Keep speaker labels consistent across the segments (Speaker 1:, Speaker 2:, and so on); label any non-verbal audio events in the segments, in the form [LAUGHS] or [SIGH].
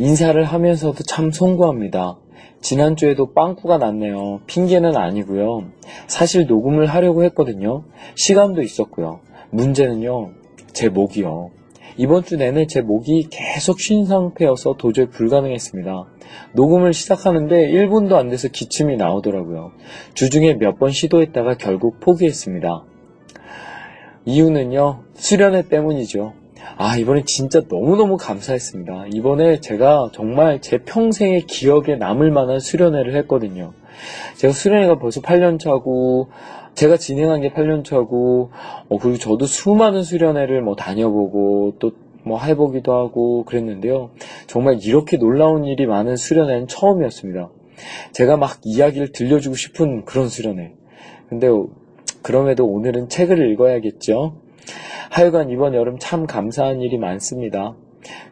Speaker 1: 인사를 하면서도 참 송구합니다. 지난주에도 빵꾸가 났네요. 핑계는 아니고요. 사실 녹음을 하려고 했거든요. 시간도 있었고요. 문제는요. 제 목이요. 이번 주 내내 제 목이 계속 쉰 상태여서 도저히 불가능했습니다. 녹음을 시작하는데 1분도 안 돼서 기침이 나오더라고요. 주중에 몇 번 시도했다가 결국 포기했습니다. 이유는요, 수련회 때문이죠. 아, 이번에 진짜 너무너무 감사했습니다. 이번에 제가 정말 제 평생의 기억에 남을 만한 수련회를 했거든요. 제가 수련회가 벌써 8년 차고, 제가 진행한 게 8년 차고, 어, 그리고 저도 수많은 수련회를 뭐 다녀보고, 또 뭐 해보기도 하고 그랬는데요. 정말 이렇게 놀라운 일이 많은 수련회는 처음이었습니다. 제가 막 이야기를 들려주고 싶은 그런 수련회. 근데 그럼에도 오늘은 책을 읽어야겠죠. 하여간 이번 여름 참 감사한 일이 많습니다.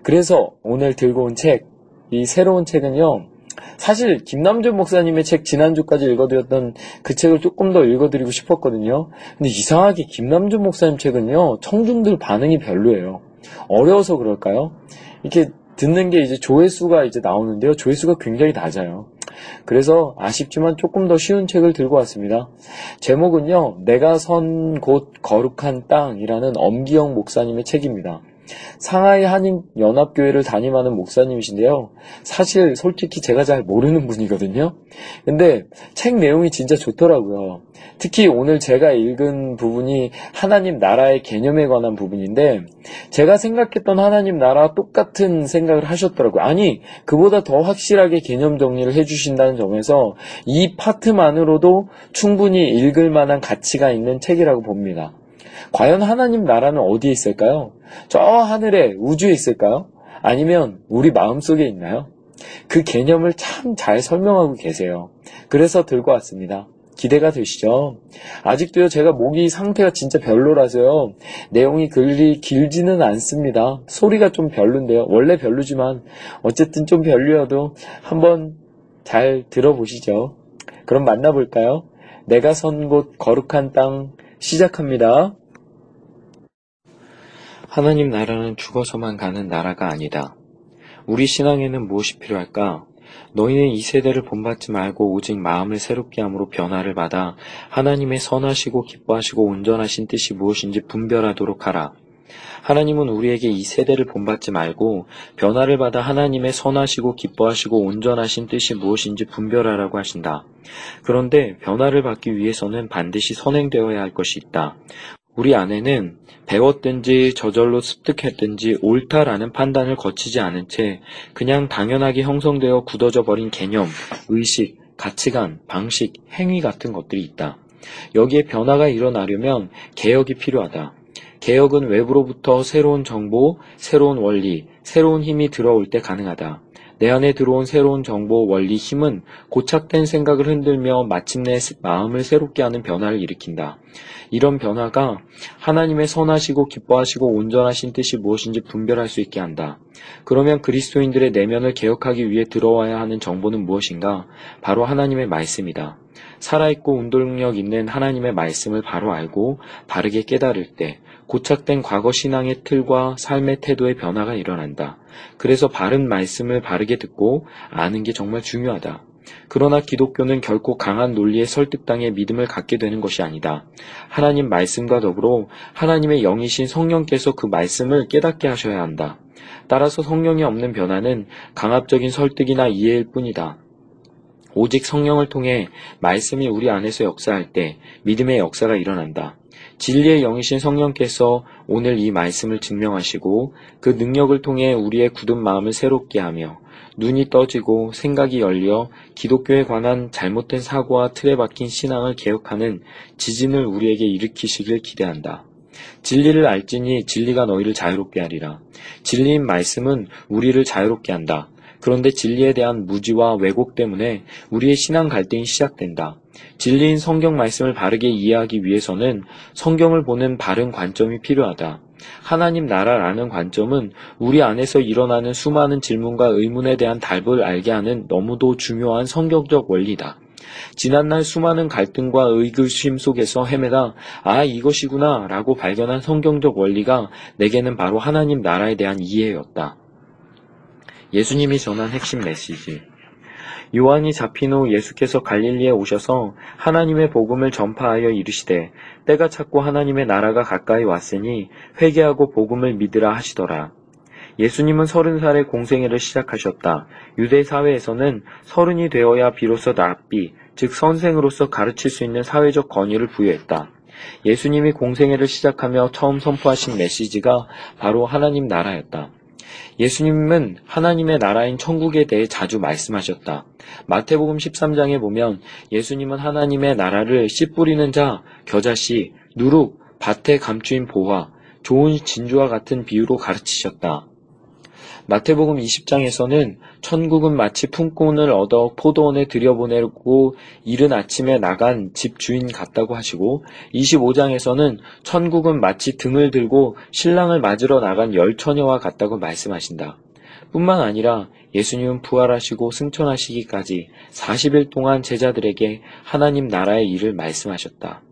Speaker 1: 그래서 오늘 들고 온 책, 이 새로운 책은요, 사실 김남준 목사님의 책 지난주까지 읽어드렸던 그 책을 조금 더 읽어드리고 싶었거든요. 근데 이상하게 김남준 목사님 책은요, 청중들 반응이 별로예요. 어려워서 그럴까요? 이렇게 듣는 게 이제 조회수가 이제 나오는데요. 조회수가 굉장히 낮아요. 그래서 아쉽지만 조금 더 쉬운 책을 들고 왔습니다. 제목은요, 내가 선 곳 거룩한 땅이라는 엄기영 목사님의 책입니다. 상하이 한인 연합교회를 담임하는 목사님이신데요. 사실 솔직히 제가 잘 모르는 분이거든요. 근데 책 내용이 진짜 좋더라고요. 특히 오늘 제가 읽은 부분이 하나님 나라의 개념에 관한 부분인데 제가 생각했던 하나님 나라와 똑같은 생각을 하셨더라고요. 아니 그보다 더 확실하게 개념 정리를 해 주신다는 점에서 이 파트만으로도 충분히 읽을 만한 가치가 있는 책이라고 봅니다. 과연 하나님 나라는 어디에 있을까요? 저 하늘에 우주에 있을까요? 아니면 우리 마음속에 있나요? 그 개념을 참 잘 설명하고 계세요. 그래서 들고 왔습니다. 기대가 되시죠? 아직도요, 제가 목이 상태가 진짜 별로라서요, 내용이 글리 길지는 않습니다. 소리가 좀 별론데요. 원래 별로지만, 어쨌든 좀 별로여도 한번 잘 들어보시죠. 그럼 만나볼까요? 내가 선 곳 거룩한 땅 시작합니다. 하나님 나라는 죽어서만 가는 나라가 아니다. 우리 신앙에는 무엇이 필요할까? 너희는 이 세대를 본받지 말고 오직 마음을 새롭게 함으로 변화를 받아 하나님의 선하시고 기뻐하시고 온전하신 뜻이 무엇인지 분별하도록 하라. 하나님은 우리에게 이 세대를 본받지 말고 변화를 받아 하나님의 선하시고 기뻐하시고 온전하신 뜻이 무엇인지 분별하라고 하신다. 그런데 변화를 받기 위해서는 반드시 선행되어야 할 것이 있다. 우리 안에는 배웠든지 저절로 습득했든지 옳다라는 판단을 거치지 않은 채 그냥 당연하게 형성되어 굳어져 버린 개념, 의식, 가치관, 방식, 행위 같은 것들이 있다. 여기에 변화가 일어나려면 개혁이 필요하다. 개혁은 외부로부터 새로운 정보, 새로운 원리, 새로운 힘이 들어올 때 가능하다. 내 안에 들어온 새로운 정보, 원리, 힘은 고착된 생각을 흔들며 마침내 마음을 새롭게 하는 변화를 일으킨다. 이런 변화가 하나님의 선하시고 기뻐하시고 온전하신 뜻이 무엇인지 분별할 수 있게 한다. 그러면 그리스도인들의 내면을 개혁하기 위해 들어와야 하는 정보는 무엇인가? 바로 하나님의 말씀이다. 살아있고 운동력 있는 하나님의 말씀을 바로 알고 바르게 깨달을 때 고착된 과거 신앙의 틀과 삶의 태도의 변화가 일어난다. 그래서 바른 말씀을 바르게 듣고 아는 게 정말 중요하다. 그러나 기독교는 결코 강한 논리의 설득당에 믿음을 갖게 되는 것이 아니다. 하나님 말씀과 더불어 하나님의 영이신 성령께서 그 말씀을 깨닫게 하셔야 한다. 따라서 성령이 없는 변화는 강압적인 설득이나 이해일 뿐이다. 오직 성령을 통해 말씀이 우리 안에서 역사할 때 믿음의 역사가 일어난다. 진리의 영이신 성령께서 오늘 이 말씀을 증명하시고 그 능력을 통해 우리의 굳은 마음을 새롭게 하며 눈이 떠지고 생각이 열려 기독교에 관한 잘못된 사고와 틀에 박힌 신앙을 개혁하는 지진을 우리에게 일으키시길 기대한다. 진리를 알지니 진리가 너희를 자유롭게 하리라. 진리인 말씀은 우리를 자유롭게 한다. 그런데 진리에 대한 무지와 왜곡 때문에 우리의 신앙 갈등이 시작된다. 진리인 성경 말씀을 바르게 이해하기 위해서는 성경을 보는 바른 관점이 필요하다. 하나님 나라라는 관점은 우리 안에서 일어나는 수많은 질문과 의문에 대한 답을 알게 하는 너무도 중요한 성경적 원리다. 지난날 수많은 갈등과 의구심 속에서 헤매다 아 이것이구나 라고 발견한 성경적 원리가 내게는 바로 하나님 나라에 대한 이해였다. 예수님이 전한 핵심 메시지 요한이 잡힌 후 예수께서 갈릴리에 오셔서 하나님의 복음을 전파하여 이르시되 때가 찼고 하나님의 나라가 가까이 왔으니 회개하고 복음을 믿으라 하시더라. 예수님은 서른 살에 공생애를 시작하셨다. 유대 사회에서는 서른이 되어야 비로소 납비, 즉 선생으로서 가르칠 수 있는 사회적 권위를 부여했다. 예수님이 공생애를 시작하며 처음 선포하신 메시지가 바로 하나님 나라였다. 예수님은 하나님의 나라인 천국에 대해 자주 말씀하셨다. 마태복음 13장에 보면 예수님은 하나님의 나라를 씨 뿌리는 자, 겨자씨, 누룩, 밭에 감추인 보화, 좋은 진주와 같은 비유로 가르치셨다. 마태복음 20장에서는 천국은 마치 품꾼을 얻어 포도원에 들여보내고 이른 아침에 나간 집 주인 같다고 하시고 25장에서는 천국은 마치 등을 들고 신랑을 맞으러 나간 열 처녀와 같다고 말씀하신다. 뿐만 아니라 예수님은 부활하시고 승천하시기까지 40일 동안 제자들에게 하나님 나라의 일을 말씀하셨다.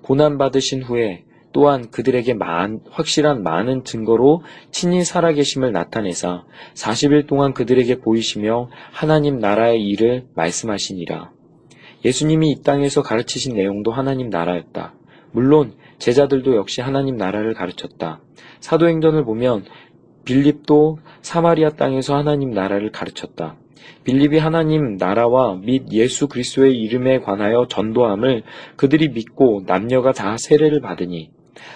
Speaker 1: 고난받으신 후에 또한 그들에게 만, 확실한 많은 증거로 친히 살아계심을 나타내사 40일 동안 그들에게 보이시며 하나님 나라의 일을 말씀하시니라. 예수님이 이 땅에서 가르치신 내용도 하나님 나라였다. 물론 제자들도 역시 하나님 나라를 가르쳤다. 사도행전을 보면 빌립도 사마리아 땅에서 하나님 나라를 가르쳤다. 빌립이 하나님 나라와 및 예수 그리스도의 이름에 관하여 전도함을 그들이 믿고 남녀가 다 세례를 받으니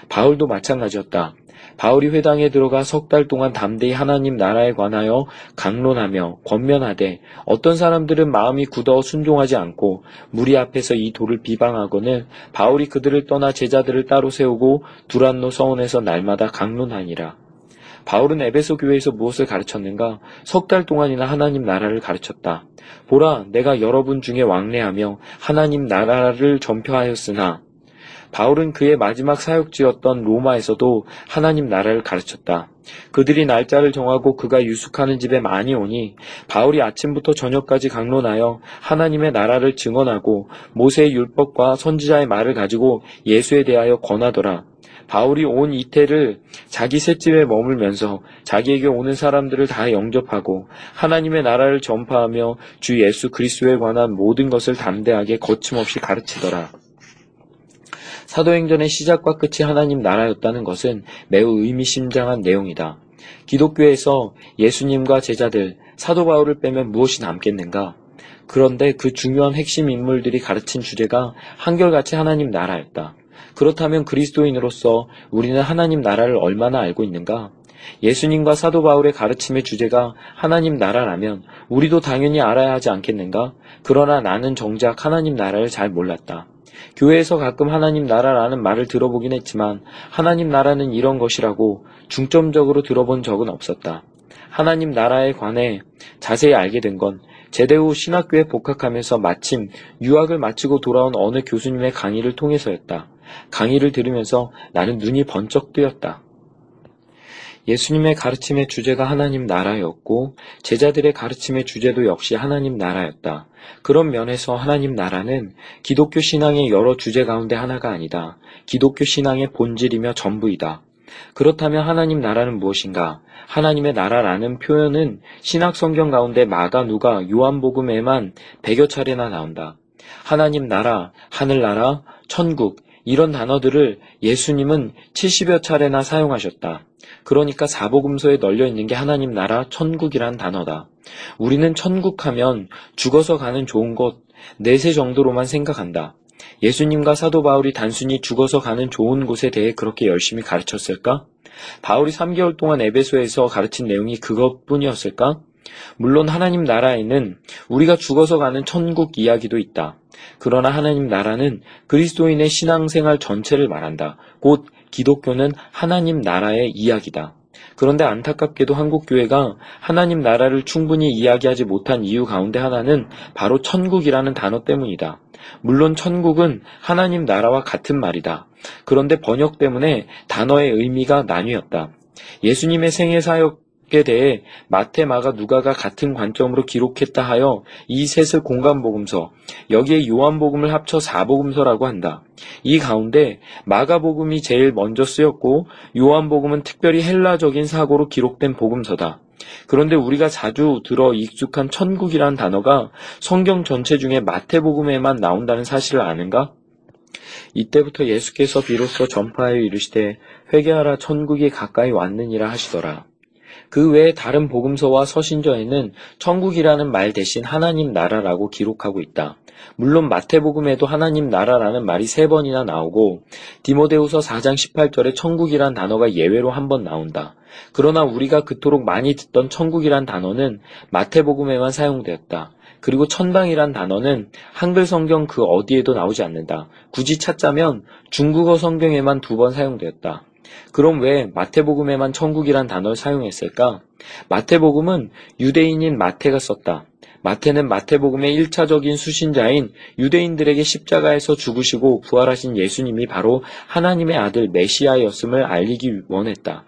Speaker 1: 바울도 마찬가지였다. 바울이 회당에 들어가 석 달 동안 담대히 하나님 나라에 관하여 강론하며 권면하되 어떤 사람들은 마음이 굳어 순종하지 않고 무리 앞에서 이 돌을 비방하거늘 바울이 그들을 떠나 제자들을 따로 세우고 두란노 서원에서 날마다 강론하니라. 바울은 에베소 교회에서 무엇을 가르쳤는가? 석 달 동안이나 하나님 나라를 가르쳤다. 보라, 내가 여러분 중에 왕래하며 하나님 나라를 전표하였으나 바울은 그의 마지막 사역지였던 로마에서도 하나님 나라를 가르쳤다. 그들이 날짜를 정하고 그가 유숙하는 집에 많이 오니 바울이 아침부터 저녁까지 강론하여 하나님의 나라를 증언하고 모세의 율법과 선지자의 말을 가지고 예수에 대하여 권하더라. 바울이 온 이태를 자기 셋집에 머물면서 자기에게 오는 사람들을 다 영접하고 하나님의 나라를 전파하며 주 예수 그리스도에 관한 모든 것을 담대하게 거침없이 가르치더라. 사도행전의 시작과 끝이 하나님 나라였다는 것은 매우 의미심장한 내용이다. 기독교에서 예수님과 제자들, 사도 바울을 빼면 무엇이 남겠는가? 그런데 그 중요한 핵심 인물들이 가르친 주제가 한결같이 하나님 나라였다. 그렇다면 그리스도인으로서 우리는 하나님 나라를 얼마나 알고 있는가? 예수님과 사도 바울의 가르침의 주제가 하나님 나라라면 우리도 당연히 알아야 하지 않겠는가? 그러나 나는 정작 하나님 나라를 잘 몰랐다. 교회에서 가끔 하나님 나라라는 말을 들어보긴 했지만 하나님 나라는 이런 것이라고 중점적으로 들어본 적은 없었다. 하나님 나라에 관해 자세히 알게 된 건 제대 후 신학교에 복학하면서 마침 유학을 마치고 돌아온 어느 교수님의 강의를 통해서였다. 강의를 들으면서 나는 눈이 번쩍 뜨였다. 예수님의 가르침의 주제가 하나님 나라였고 제자들의 가르침의 주제도 역시 하나님 나라였다. 그런 면에서 하나님 나라는 기독교 신앙의 여러 주제 가운데 하나가 아니다. 기독교 신앙의 본질이며 전부이다. 그렇다면 하나님 나라는 무엇인가? 하나님의 나라라는 표현은 신학 성경 가운데 마가, 누가, 요한복음에만 100여 차례나 나온다. 하나님 나라, 하늘나라, 천국, 이런 단어들을 예수님은 70여 차례나 사용하셨다. 그러니까 사복음서에 널려 있는 게 하나님 나라 천국이란 단어다. 우리는 천국 하면 죽어서 가는 좋은 곳, 내세 정도로만 생각한다. 예수님과 사도 바울이 단순히 죽어서 가는 좋은 곳에 대해 그렇게 열심히 가르쳤을까? 바울이 3개월 동안 에베소에서 가르친 내용이 그것뿐이었을까? 물론 하나님 나라에는 우리가 죽어서 가는 천국 이야기도 있다. 그러나 하나님 나라는 그리스도인의 신앙생활 전체를 말한다. 곧 기독교는 하나님 나라의 이야기다. 그런데 안타깝게도 한국 교회가 하나님 나라를 충분히 이야기하지 못한 이유 가운데 하나는 바로 천국이라는 단어 때문이다. 물론 천국은 하나님 나라와 같은 말이다. 그런데 번역 때문에 단어의 의미가 나뉘었다. 예수님의 생애 사역에 대해 마태, 마가, 누가가 같은 관점으로 기록했다 하여 이 셋을 공간복음서, 여기에 요한복음을 합쳐 사복음서라고 한다. 이 가운데 마가복음이 제일 먼저 쓰였고 요한복음은 특별히 헬라적인 사고로 기록된 복음서다. 그런데 우리가 자주 들어 익숙한 천국이란 단어가 성경 전체 중에 마태복음에만 나온다는 사실을 아는가? 이때부터 예수께서 비로소 전파하여 이르시되 회개하라 천국이 가까이 왔느니라 하시더라. 그 외에 다른 복음서와 서신저에는 천국이라는 말 대신 하나님 나라라고 기록하고 있다. 물론 마태복음에도 하나님 나라라는 말이 세 번이나 나오고 디모데후서 4장 18절에 천국이란 단어가 예외로 한 번 나온다. 그러나 우리가 그토록 많이 듣던 천국이란 단어는 마태복음에만 사용되었다. 그리고 천당이란 단어는 한글 성경 그 어디에도 나오지 않는다. 굳이 찾자면 중국어 성경에만 두 번 사용되었다. 그럼 왜 마태복음에만 천국이란 단어를 사용했을까? 마태복음은 유대인인 마태가 썼다. 마태는 마태복음의 1차적인 수신자인 유대인들에게 십자가에서 죽으시고 부활하신 예수님이 바로 하나님의 아들 메시아였음을 알리기 원했다.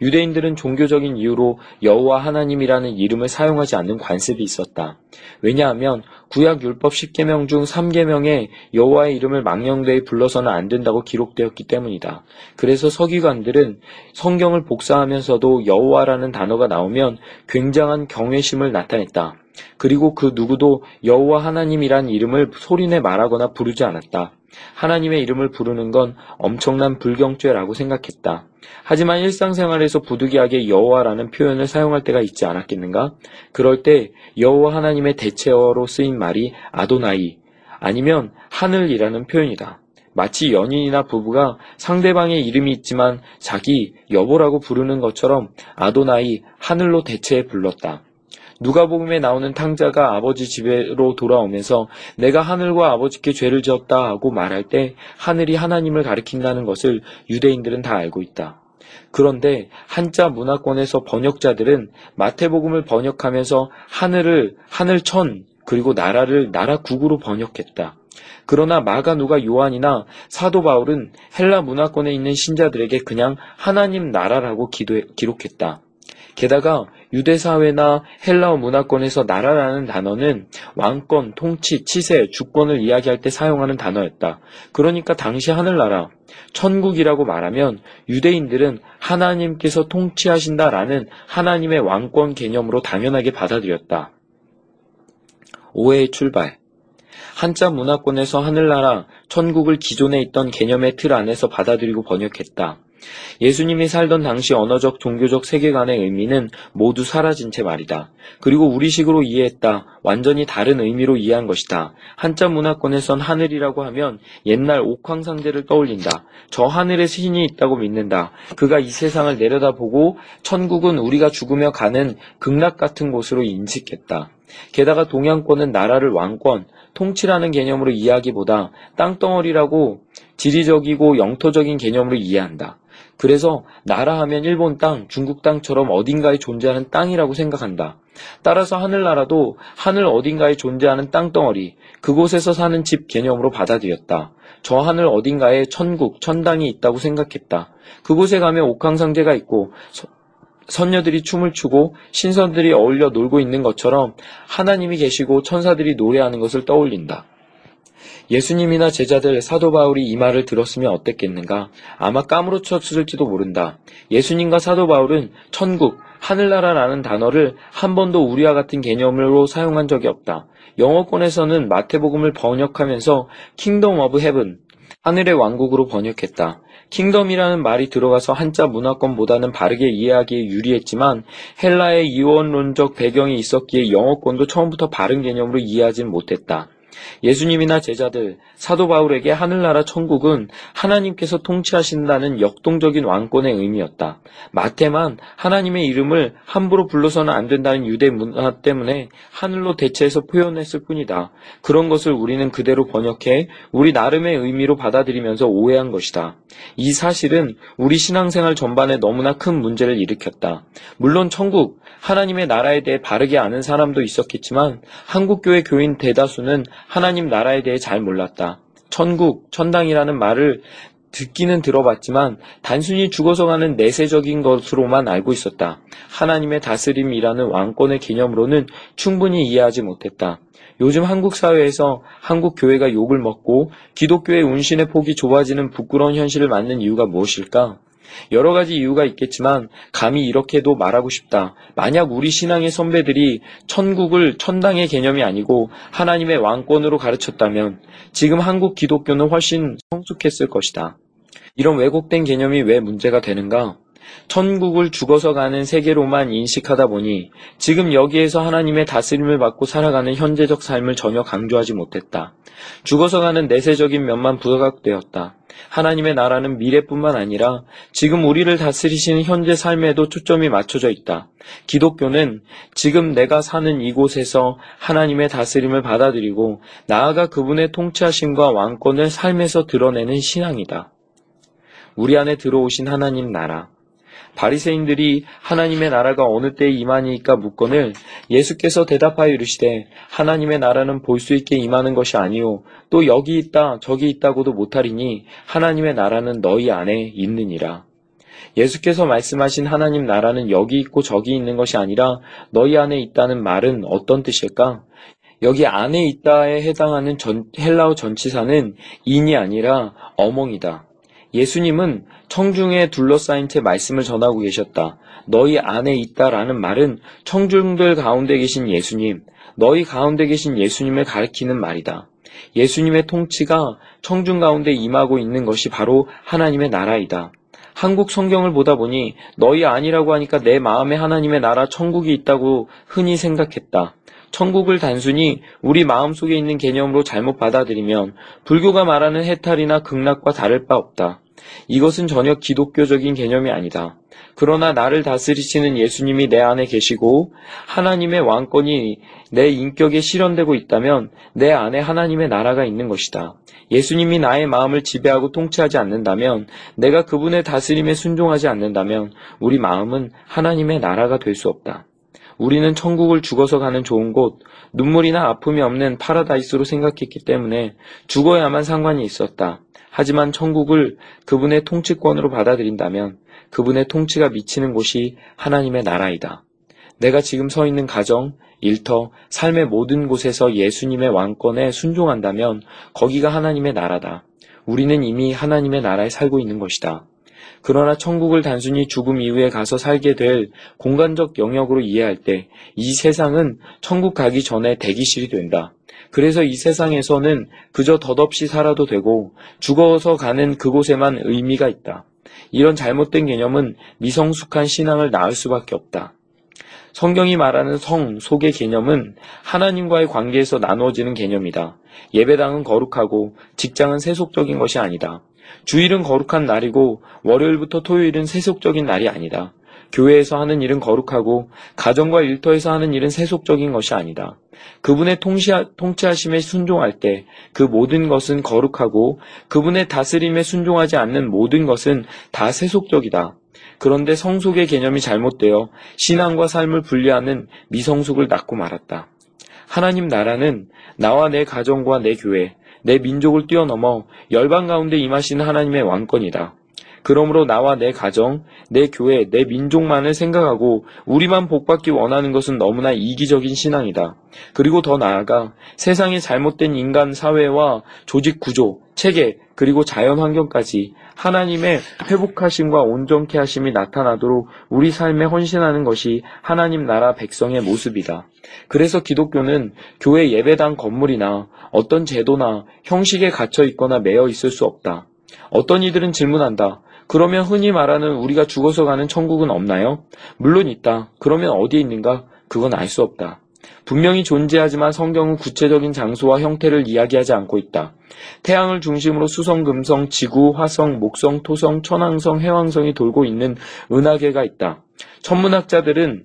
Speaker 1: 유대인들은 종교적인 이유로 여호와 하나님이라는 이름을 사용하지 않는 관습이 있었다. 왜냐하면 구약 율법 10계명 중 3계명에 여호와의 이름을 망령되이 불러서는 안 된다고 기록되었기 때문이다. 그래서 서기관들은 성경을 복사하면서도 여호와라는 단어가 나오면 굉장한 경외심을 나타냈다. 그리고 그 누구도 여호와 하나님이란 이름을 소리내 말하거나 부르지 않았다. 하나님의 이름을 부르는 건 엄청난 불경죄라고 생각했다. 하지만 일상생활에서 부득이하게 여호와라는 표현을 사용할 때가 있지 않았겠는가? 그럴 때 여호와 하나님의 대체어로 쓰인 말이 아도나이 아니면 하늘이라는 표현이다. 마치 연인이나 부부가 상대방의 이름이 있지만 자기 여보라고 부르는 것처럼 아도나이 하늘로 대체해 불렀다. 누가복음에 나오는 탕자가 아버지 집으로 돌아오면서 내가 하늘과 아버지께 죄를 지었다 하고 말할 때 하늘이 하나님을 가리킨다는 것을 유대인들은 다 알고 있다. 그런데 한자 문화권에서 번역자들은 마태복음을 번역하면서 하늘을 하늘천 그리고 나라를 나라국으로 번역했다. 그러나 마가 누가 요한이나 사도 바울은 헬라 문화권에 있는 신자들에게 그냥 하나님 나라라고 기도, 기록했다. 게다가 유대 사회나 헬라어 문화권에서 나라라는 단어는 왕권, 통치, 치세, 주권을 이야기할 때 사용하는 단어였다. 그러니까 당시 하늘나라, 천국이라고 말하면 유대인들은 하나님께서 통치하신다라는 하나님의 왕권 개념으로 당연하게 받아들였다. 오해의 출발. 한자 문화권에서 하늘나라, 천국을 기존에 있던 개념의 틀 안에서 받아들이고 번역했다. 예수님이 살던 당시 언어적, 종교적 세계관의 의미는 모두 사라진 채 말이다. 그리고 우리식으로 이해했다. 완전히 다른 의미로 이해한 것이다. 한자 문화권에선 하늘이라고 하면 옛날 옥황상제를 떠올린다. 저 하늘에 신이 있다고 믿는다. 그가 이 세상을 내려다보고 천국은 우리가 죽으며 가는 극락 같은 곳으로 인식했다. 게다가 동양권은 나라를 왕권, 통치라는 개념으로 이해하기보다 땅덩어리라고 지리적이고 영토적인 개념으로 이해한다. 그래서 나라 하면 일본 땅, 중국 땅처럼 어딘가에 존재하는 땅이라고 생각한다. 따라서 하늘나라도 하늘 어딘가에 존재하는 땅덩어리, 그곳에서 사는 집 개념으로 받아들였다. 저 하늘 어딘가에 천국, 천당이 있다고 생각했다. 그곳에 가면 옥황상제가 있고 선녀들이 춤을 추고 신선들이 어울려 놀고 있는 것처럼 하나님이 계시고 천사들이 노래하는 것을 떠올린다. 예수님이나 제자들 사도 바울이 이 말을 들었으면 어땠겠는가? 아마 까무러쳤을지도 모른다. 예수님과 사도 바울은 천국, 하늘나라라는 단어를 한 번도 우리와 같은 개념으로 사용한 적이 없다. 영어권에서는 마태복음을 번역하면서 Kingdom of Heaven, 하늘의 왕국으로 번역했다. 킹덤이라는 말이 들어가서 한자 문화권보다는 바르게 이해하기에 유리했지만 헬라의 이원론적 배경이 있었기에 영어권도 처음부터 바른 개념으로 이해하진 못했다. 예수님이나 제자들, 사도 바울에게 하늘나라 천국은 하나님께서 통치하신다는 역동적인 왕권의 의미였다. 마태만 하나님의 이름을 함부로 불러서는 안 된다는 유대 문화 때문에 하늘로 대체해서 표현했을 뿐이다. 그런 것을 우리는 그대로 번역해 우리 나름의 의미로 받아들이면서 오해한 것이다. 이 사실은 우리 신앙생활 전반에 너무나 큰 문제를 일으켰다. 물론 천국, 하나님의 나라에 대해 바르게 아는 사람도 있었겠지만 한국교회 교인 대다수는 하나님 나라에 대해 잘 몰랐다. 천국, 천당이라는 말을 듣기는 들어봤지만 단순히 죽어서 가는 내세적인 것으로만 알고 있었다. 하나님의 다스림이라는 왕권의 개념으로는 충분히 이해하지 못했다. 요즘 한국 사회에서 한국 교회가 욕을 먹고 기독교의 운신의 폭이 좁아지는 부끄러운 현실을 맞는 이유가 무엇일까? 여러 가지 이유가 있겠지만 감히 이렇게도 말하고 싶다. 만약 우리 신앙의 선배들이 천국을 천당의 개념이 아니고 하나님의 왕권으로 가르쳤다면 지금 한국 기독교는 훨씬 성숙했을 것이다. 이런 왜곡된 개념이 왜 문제가 되는가? 천국을 죽어서 가는 세계로만 인식하다 보니 지금 여기에서 하나님의 다스림을 받고 살아가는 현재적 삶을 전혀 강조하지 못했다. 죽어서 가는 내세적인 면만 부각되었다. 하나님의 나라는 미래뿐만 아니라 지금 우리를 다스리시는 현재 삶에도 초점이 맞춰져 있다. 기독교는 지금 내가 사는 이곳에서 하나님의 다스림을 받아들이고 나아가 그분의 통치하심과 왕권을 삶에서 드러내는 신앙이다. 우리 안에 들어오신 하나님 나라. 바리새인들이 하나님의 나라가 어느 때에 임하니까 묻거늘 예수께서 대답하여 이르시되 하나님의 나라는 볼 수 있게 임하는 것이 아니요 또 여기 있다 저기 있다고도 못하리니 하나님의 나라는 너희 안에 있느니라. 예수께서 말씀하신 하나님 나라는 여기 있고 저기 있는 것이 아니라 너희 안에 있다는 말은 어떤 뜻일까? 여기 안에 있다에 해당하는 전, 헬라어 전치사는 인이 아니라 어멍이다. 예수님은 청중에 둘러싸인 채 말씀을 전하고 계셨다. 너희 안에 있다라는 말은 청중들 가운데 계신 예수님, 너희 가운데 계신 예수님을 가리키는 말이다. 예수님의 통치가 청중 가운데 임하고 있는 것이 바로 하나님의 나라이다. 한국 성경을 보다 보니 너희 아니라고 하니까 내 마음에 하나님의 나라 천국이 있다고 흔히 생각했다. 천국을 단순히 우리 마음속에 있는 개념으로 잘못 받아들이면 불교가 말하는 해탈이나 극락과 다를 바 없다. 이것은 전혀 기독교적인 개념이 아니다. 그러나 나를 다스리시는 예수님이 내 안에 계시고 하나님의 왕권이 내 인격에 실현되고 있다면 내 안에 하나님의 나라가 있는 것이다. 예수님이 나의 마음을 지배하고 통치하지 않는다면 내가 그분의 다스림에 순종하지 않는다면 우리 마음은 하나님의 나라가 될 수 없다. 우리는 천국을 죽어서 가는 좋은 곳, 눈물이나 아픔이 없는 파라다이스로 생각했기 때문에 죽어야만 상관이 있었다. 하지만 천국을 그분의 통치권으로 받아들인다면 그분의 통치가 미치는 곳이 하나님의 나라이다. 내가 지금 서 있는 가정, 일터, 삶의 모든 곳에서 예수님의 왕권에 순종한다면 거기가 하나님의 나라다. 우리는 이미 하나님의 나라에 살고 있는 것이다. 그러나 천국을 단순히 죽음 이후에 가서 살게 될 공간적 영역으로 이해할 때 이 세상은 천국 가기 전에 대기실이 된다. 그래서 이 세상에서는 그저 덧없이 살아도 되고 죽어서 가는 그곳에만 의미가 있다. 이런 잘못된 개념은 미성숙한 신앙을 낳을 수밖에 없다. 성경이 말하는 성, 속의 개념은 하나님과의 관계에서 나누어지는 개념이다. 예배당은 거룩하고 직장은 세속적인 것이 아니다. 주일은 거룩한 날이고 월요일부터 토요일은 세속적인 날이 아니다. 교회에서 하는 일은 거룩하고 가정과 일터에서 하는 일은 세속적인 것이 아니다. 그분의 통치하심에 순종할 때 그 모든 것은 거룩하고 그분의 다스림에 순종하지 않는 모든 것은 다 세속적이다. 그런데 성속의 개념이 잘못되어 신앙과 삶을 분리하는 미성숙을 낳고 말았다. 하나님 나라는 나와 내 가정과 내 교회, 내 민족을 뛰어넘어 열방 가운데 임하시는 하나님의 왕권이다. 그러므로 나와 내 가정, 내 교회, 내 민족만을 생각하고 우리만 복받기 원하는 것은 너무나 이기적인 신앙이다. 그리고 더 나아가 세상의 잘못된 인간 사회와 조직 구조, 체계, 그리고 자연 환경까지 하나님의 회복하심과 온전케 하심이 나타나도록 우리 삶에 헌신하는 것이 하나님 나라 백성의 모습이다. 그래서 기독교는 교회 예배당 건물이나 어떤 제도나 형식에 갇혀 있거나 매여 있을 수 없다. 어떤 이들은 질문한다. 그러면 흔히 말하는 우리가 죽어서 가는 천국은 없나요? 물론 있다. 그러면 어디에 있는가? 그건 알 수 없다. 분명히 존재하지만 성경은 구체적인 장소와 형태를 이야기하지 않고 있다. 태양을 중심으로 수성, 금성, 지구, 화성, 목성, 토성, 천왕성, 해왕성이 돌고 있는 은하계가 있다. 천문학자들은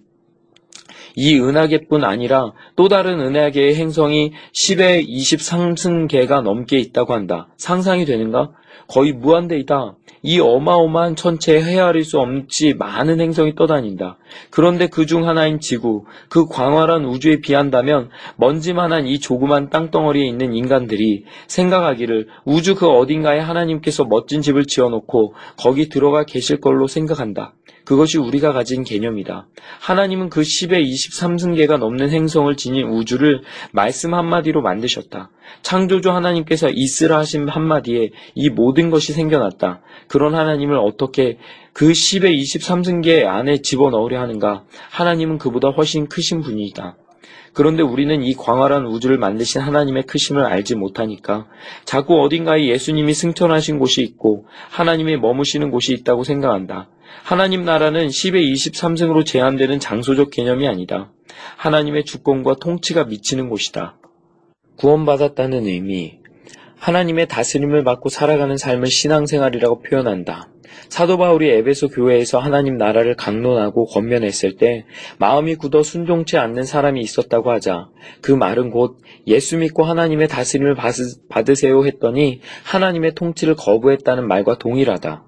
Speaker 1: 이 은하계뿐 아니라 또 다른 은하계의 행성이 10의 23승계가 넘게 있다고 한다. 상상이 되는가? 거의 무한대이다. 이 어마어마한 천체에 헤아릴 수 없지 많은 행성이 떠다닌다. 그런데 그 중 하나인 지구, 그 광활한 우주에 비한다면 먼지만한 이 조그만 땅덩어리에 있는 인간들이 생각하기를 우주 그 어딘가에 하나님께서 멋진 집을 지어놓고 거기 들어가 계실 걸로 생각한다. 그것이 우리가 가진 개념이다. 하나님은 그 10의 23승계가 넘는 행성을 지닌 우주를 말씀 한마디로 만드셨다. 창조주 하나님께서 있으라 하신 한마디에 이 모든 것이 생겨났다. 그런 하나님을 어떻게 그 10의 23승계 안에 집어넣으려 하는가? 하나님은 그보다 훨씬 크신 분이다. 그런데 우리는 이 광활한 우주를 만드신 하나님의 크심을 알지 못하니까 자꾸 어딘가에 예수님이 승천하신 곳이 있고 하나님이 머무시는 곳이 있다고 생각한다. 하나님 나라는 10의 23승으로 제한되는 장소적 개념이 아니다. 하나님의 주권과 통치가 미치는 곳이다. 구원받았다는 의미, 하나님의 다스림을 받고 살아가는 삶을 신앙생활이라고 표현한다. 사도 바울이 에베소 교회에서 하나님 나라를 강론하고 권면했을 때 마음이 굳어 순종치 않는 사람이 있었다고 하자 그 말은 곧 예수 믿고 하나님의 다스림을 받으세요 했더니 하나님의 통치를 거부했다는 말과 동일하다.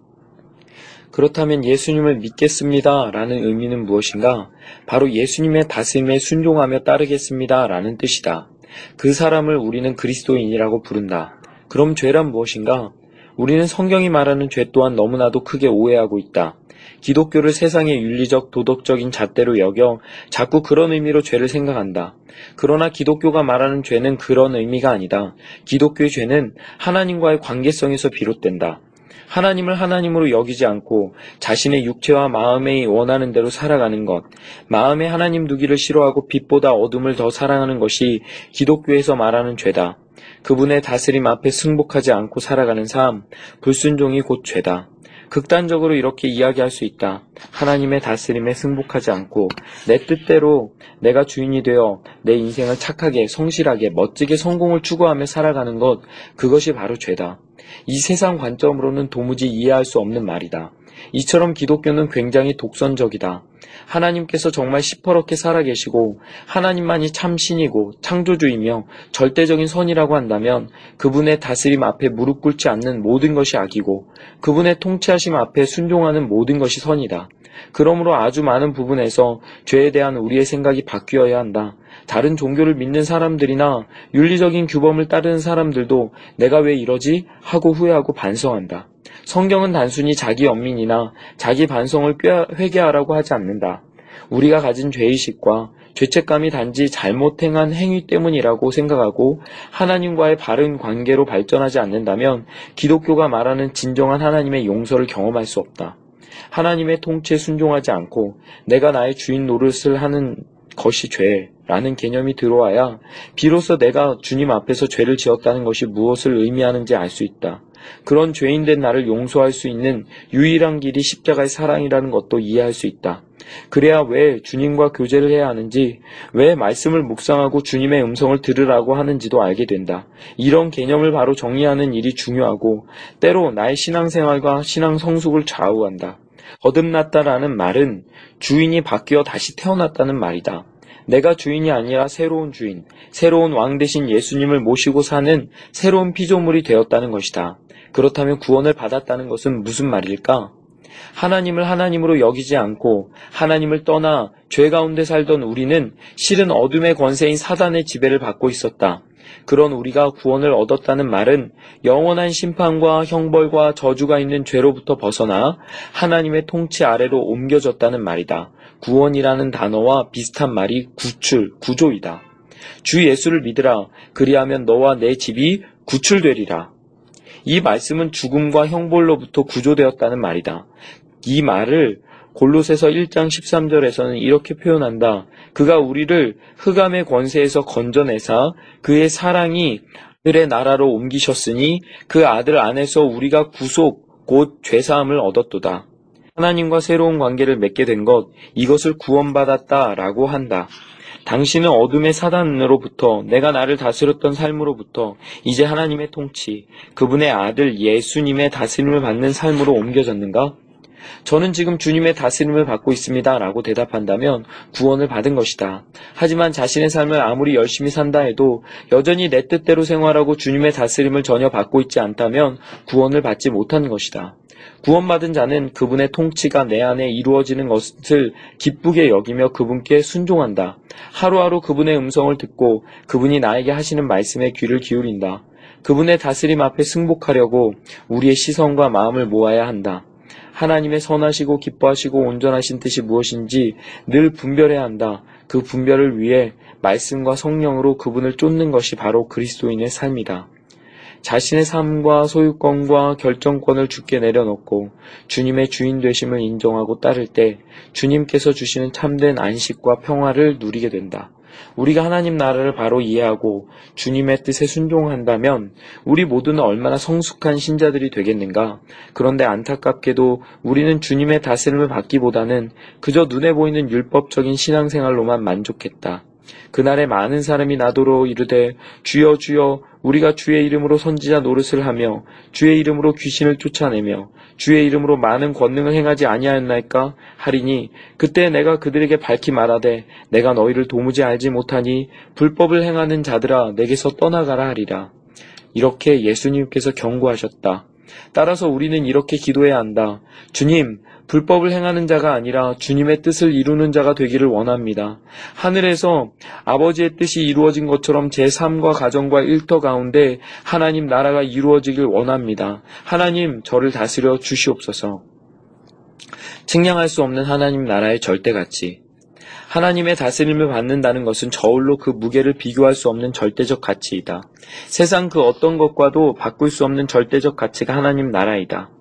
Speaker 1: 그렇다면 예수님을 믿겠습니다 라는 의미는 무엇인가? 바로 예수님의 다스림에 순종하며 따르겠습니다 라는 뜻이다. 그 사람을 우리는 그리스도인이라고 부른다. 그럼 죄란 무엇인가? 우리는 성경이 말하는 죄 또한 너무나도 크게 오해하고 있다. 기독교를 세상의 윤리적, 도덕적인 잣대로 여겨 자꾸 그런 의미로 죄를 생각한다. 그러나 기독교가 말하는 죄는 그런 의미가 아니다. 기독교의 죄는 하나님과의 관계성에서 비롯된다. 하나님을 하나님으로 여기지 않고 자신의 육체와 마음에 원하는 대로 살아가는 것, 마음에 하나님 두기를 싫어하고 빛보다 어둠을 더 사랑하는 것이 기독교에서 말하는 죄다. 그분의 다스림 앞에 승복하지 않고 살아가는 삶, 불순종이 곧 죄다. 극단적으로 이렇게 이야기할 수 있다. 하나님의 다스림에 승복하지 않고 내 뜻대로 내가 주인이 되어 내 인생을 착하게, 성실하게, 멋지게 성공을 추구하며 살아가는 것, 그것이 바로 죄다. 이 세상 관점으로는 도무지 이해할 수 없는 말이다. 이처럼 기독교는 굉장히 독선적이다. 하나님께서 정말 시퍼렇게 살아계시고 하나님만이 참 신이고 창조주이며 절대적인 선이라고 한다면 그분의 다스림 앞에 무릎 꿇지 않는 모든 것이 악이고 그분의 통치하심 앞에 순종하는 모든 것이 선이다. 그러므로 아주 많은 부분에서 죄에 대한 우리의 생각이 바뀌어야 한다. 다른 종교를 믿는 사람들이나 윤리적인 규범을 따르는 사람들도 내가 왜 이러지? 하고 후회하고 반성한다. 성경은 단순히 자기 연민이나 자기 반성을 회개하라고 하지 않는다. 우리가 가진 죄의식과 죄책감이 단지 잘못 행한 행위 때문이라고 생각하고 하나님과의 바른 관계로 발전하지 않는다면 기독교가 말하는 진정한 하나님의 용서를 경험할 수 없다. 하나님의 통치에 순종하지 않고 내가 나의 주인 노릇을 하는 것이 죄라는 개념이 들어와야 비로소 내가 주님 앞에서 죄를 지었다는 것이 무엇을 의미하는지 알 수 있다. 그런 죄인된 나를 용서할 수 있는 유일한 길이 십자가의 사랑이라는 것도 이해할 수 있다. 그래야 왜 주님과 교제를 해야 하는지, 왜 말씀을 묵상하고 주님의 음성을 들으라고 하는지도 알게 된다. 이런 개념을 바로 정리하는 일이 중요하고, 때로 나의 신앙생활과 신앙 성숙을 좌우한다. 거듭났다라는 말은 주인이 바뀌어 다시 태어났다는 말이다. 내가 주인이 아니라 새로운 주인, 새로운 왕 대신 예수님을 모시고 사는 새로운 피조물이 되었다는 것이다. 그렇다면 구원을 받았다는 것은 무슨 말일까? 하나님을 하나님으로 여기지 않고 하나님을 떠나 죄 가운데 살던 우리는 실은 어둠의 권세인 사단의 지배를 받고 있었다. 그런 우리가 구원을 얻었다는 말은 영원한 심판과 형벌과 저주가 있는 죄로부터 벗어나 하나님의 통치 아래로 옮겨졌다는 말이다. 구원이라는 단어와 비슷한 말이 구출, 구조이다. 주 예수를 믿으라. 그리하면 너와 내 집이 구출되리라. 이 말씀은 죽음과 형벌로부터 구조되었다는 말이다. 이 말을 골로새서 1장 13절에서는 이렇게 표현한다. 그가 우리를 흑암의 권세에서 건져내사 그의 사랑이 들의 나라로 옮기셨으니 그 아들 안에서 우리가 구속 곧 죄사함을 얻었도다. 하나님과 새로운 관계를 맺게 된 것, 이것을 구원받았다라고 한다. 당신은 어둠의 사단으로부터 내가 나를 다스렸던 삶으로부터 이제 하나님의 통치, 그분의 아들 예수님의 다스림을 받는 삶으로 옮겨졌는가? 저는 지금 주님의 다스림을 받고 있습니다. 라고 대답한다면 구원을 받은 것이다. 하지만 자신의 삶을 아무리 열심히 산다 해도 여전히 내 뜻대로 생활하고 주님의 다스림을 전혀 받고 있지 않다면 구원을 받지 못하는 것이다. 구원받은 자는 그분의 통치가 내 안에 이루어지는 것을 기쁘게 여기며 그분께 순종한다. 하루하루 그분의 음성을 듣고 그분이 나에게 하시는 말씀에 귀를 기울인다. 그분의 다스림 앞에 승복하려고 우리의 시선과 마음을 모아야 한다. 하나님의 선하시고 기뻐하시고 온전하신 뜻이 무엇인지 늘 분별해야 한다. 그 분별을 위해 말씀과 성령으로 그분을 쫓는 것이 바로 그리스도인의 삶이다. 자신의 삶과 소유권과 결정권을 주께 내려놓고 주님의 주인 되심을 인정하고 따를 때 주님께서 주시는 참된 안식과 평화를 누리게 된다. 우리가 하나님 나라를 바로 이해하고 주님의 뜻에 순종한다면 우리 모두는 얼마나 성숙한 신자들이 되겠는가? 그런데 안타깝게도 우리는 주님의 다스림을 받기보다는 그저 눈에 보이는 율법적인 신앙생활로만 만족했다. 그날에 많은 사람이 나더러 이르되 주여 주여 우리가 주의 이름으로 선지자 노릇을 하며 주의 이름으로 귀신을 쫓아내며 주의 이름으로 많은 권능을 행하지 아니하였나이까 하리니 그때 내가 그들에게 밝히 말하되 내가 너희를 도무지 알지 못하니 불법을 행하는 자들아 내게서 떠나가라 하리라. 이렇게 예수님께서 경고하셨다. 따라서 우리는 이렇게 기도해야 한다. 주님, 불법을 행하는 자가 아니라 주님의 뜻을 이루는 자가 되기를 원합니다. 하늘에서 아버지의 뜻이 이루어진 것처럼 제 삶과 가정과 일터 가운데 하나님 나라가 이루어지길 원합니다. 하나님 저를 다스려 주시옵소서. 측량할 수 없는 하나님 나라의 절대 가치. 하나님의 다스림을 받는다는 것은 저울로 그 무게를 비교할 수 없는 절대적 가치이다. 세상 그 어떤 것과도 바꿀 수 없는 절대적 가치가 하나님 나라이다.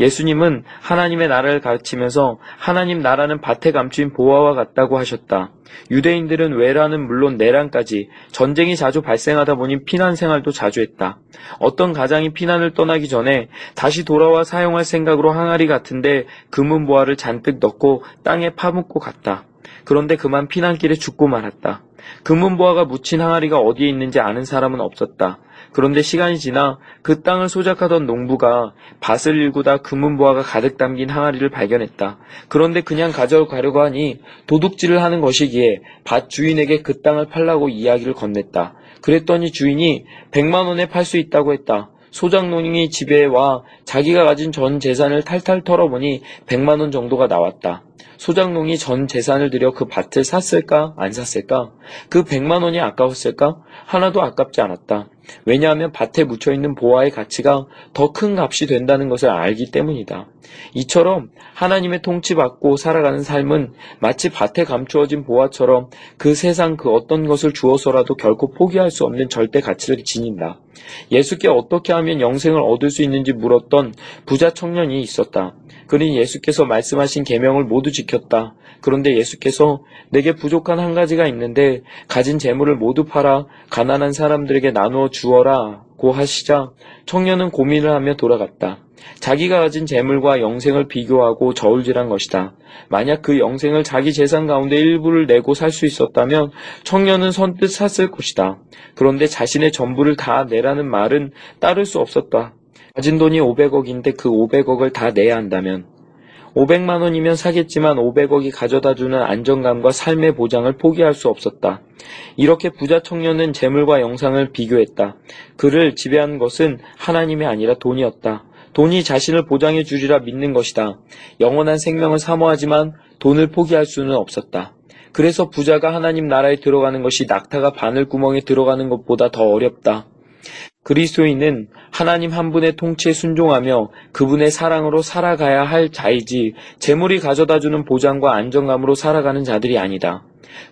Speaker 1: 예수님은 하나님의 나라를 가르치면서 하나님 나라는 밭에 감추인 보화와 같다고 하셨다. 유대인들은 외란은 물론 내란까지 전쟁이 자주 발생하다 보니 피난 생활도 자주 했다. 어떤 가장이 피난을 떠나기 전에 다시 돌아와 사용할 생각으로 항아리 같은데 금은 보화를 잔뜩 넣고 땅에 파묻고 갔다. 그런데 그만 피난길에 죽고 말았다. 금은보화가 묻힌 항아리가 어디에 있는지 아는 사람은 없었다. 그런데 시간이 지나 그 땅을 소작하던 농부가 밭을 일구다 금은보화가 가득 담긴 항아리를 발견했다. 그런데 그냥 가져가려고 하니 도둑질을 하는 것이기에 밭 주인에게 그 땅을 팔라고 이야기를 건넸다. 그랬더니 주인이 100만 원에 팔 수 있다고 했다. 소작농이 집에 와 자기가 가진 전 재산을 탈탈 털어보니 100만 원 정도가 나왔다. 소장농이 전 재산을 들여 그 밭을 샀을까 안 샀을까? 그 100만 원이 아까웠을까? 하나도 아깝지 않았다. 왜냐하면 밭에 묻혀 있는 보화의 가치가 더 큰 값이 된다는 것을 알기 때문이다. 이처럼 하나님의 통치받고 살아가는 삶은 마치 밭에 감추어진 보화처럼 그 세상 그 어떤 것을 주어서라도 결코 포기할 수 없는 절대 가치를 지닌다. 예수께 어떻게 하면 영생을 얻을 수 있는지 물었던 부자 청년이 있었다. 그는 예수께서 말씀하신 계명을 모두 지켰다. 그런데 예수께서 내게 부족한 한 가지가 있는데 가진 재물을 모두 팔아 가난한 사람들에게 나누어 주어라 고 하시자 청년은 고민을 하며 돌아갔다. 자기가 가진 재물과 영생을 비교하고 저울질한 것이다. 만약 그 영생을 자기 재산 가운데 일부를 내고 살 수 있었다면 청년은 선뜻 샀을 것이다. 그런데 자신의 전부를 다 내라는 말은 따를 수 없었다. 가진 돈이 500억인데 그 500억을 다 내야 한다면 500만 원이면 사겠지만 500억이 가져다주는 안정감과 삶의 보장을 포기할 수 없었다. 이렇게 부자 청년은 재물과 영상을 비교했다. 그를 지배한 것은 하나님이 아니라 돈이었다. 돈이 자신을 보장해 주리라 믿는 것이다. 영원한 생명을 사모하지만 돈을 포기할 수는 없었다. 그래서 부자가 하나님 나라에 들어가는 것이 낙타가 바늘 구멍에 들어가는 것보다 더 어렵다. 그리스도인은 하나님 한 분의 통치에 순종하며 그분의 사랑으로 살아가야 할 자이지 재물이 가져다주는 보장과 안정감으로 살아가는 자들이 아니다.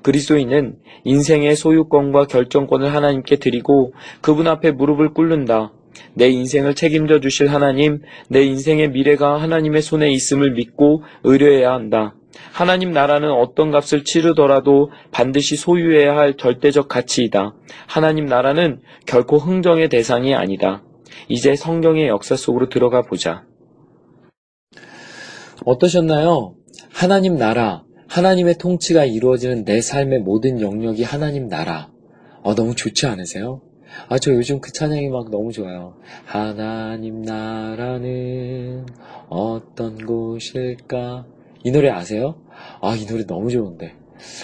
Speaker 1: 그리스도인은 인생의 소유권과 결정권을 하나님께 드리고 그분 앞에 무릎을 꿇는다. 내 인생을 책임져 주실 하나님, 내 인생의 미래가 하나님의 손에 있음을 믿고 의뢰해야 한다. 하나님 나라는 어떤 값을 치르더라도 반드시 소유해야 할 절대적 가치이다. 하나님 나라는 결코 흥정의 대상이 아니다. 이제 성경의 역사 속으로 들어가 보자. 어떠셨나요? 하나님 나라, 하나님의 통치가 이루어지는 내 삶의 모든 영역이 하나님 나라. 어, 너무 좋지 않으세요? 아, 저 요즘 그 찬양이 막 너무 좋아요. 하나님 나라는 어떤 곳일까? 이 노래 아세요? 아, 이 노래 너무 좋은데.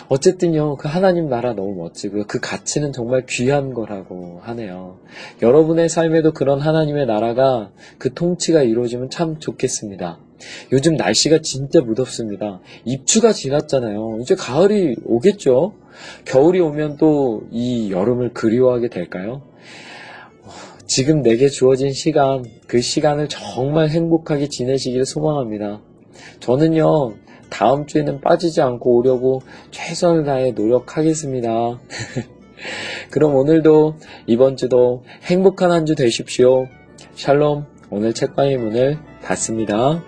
Speaker 1: 어쨌든요, 그 하나님 나라 너무 멋지고요. 그 가치는 정말 귀한 거라고 하네요. 여러분의 삶에도 그런 하나님의 나라가 그 통치가 이루어지면 참 좋겠습니다. 요즘 날씨가 진짜 무덥습니다. 입추가 지났잖아요. 이제 가을이 오겠죠? 겨울이 오면 또 이 여름을 그리워하게 될까요? 지금 내게 주어진 시간, 그 시간을 정말 행복하게 지내시길 소망합니다. 저는요, 다음 주에는 빠지지 않고 오려고 최선을 다해 노력하겠습니다. [LAUGHS] 그럼 오늘도 이번 주도 행복한 한 주 되십시오. 샬롬, 오늘 책방의 문을 닫습니다.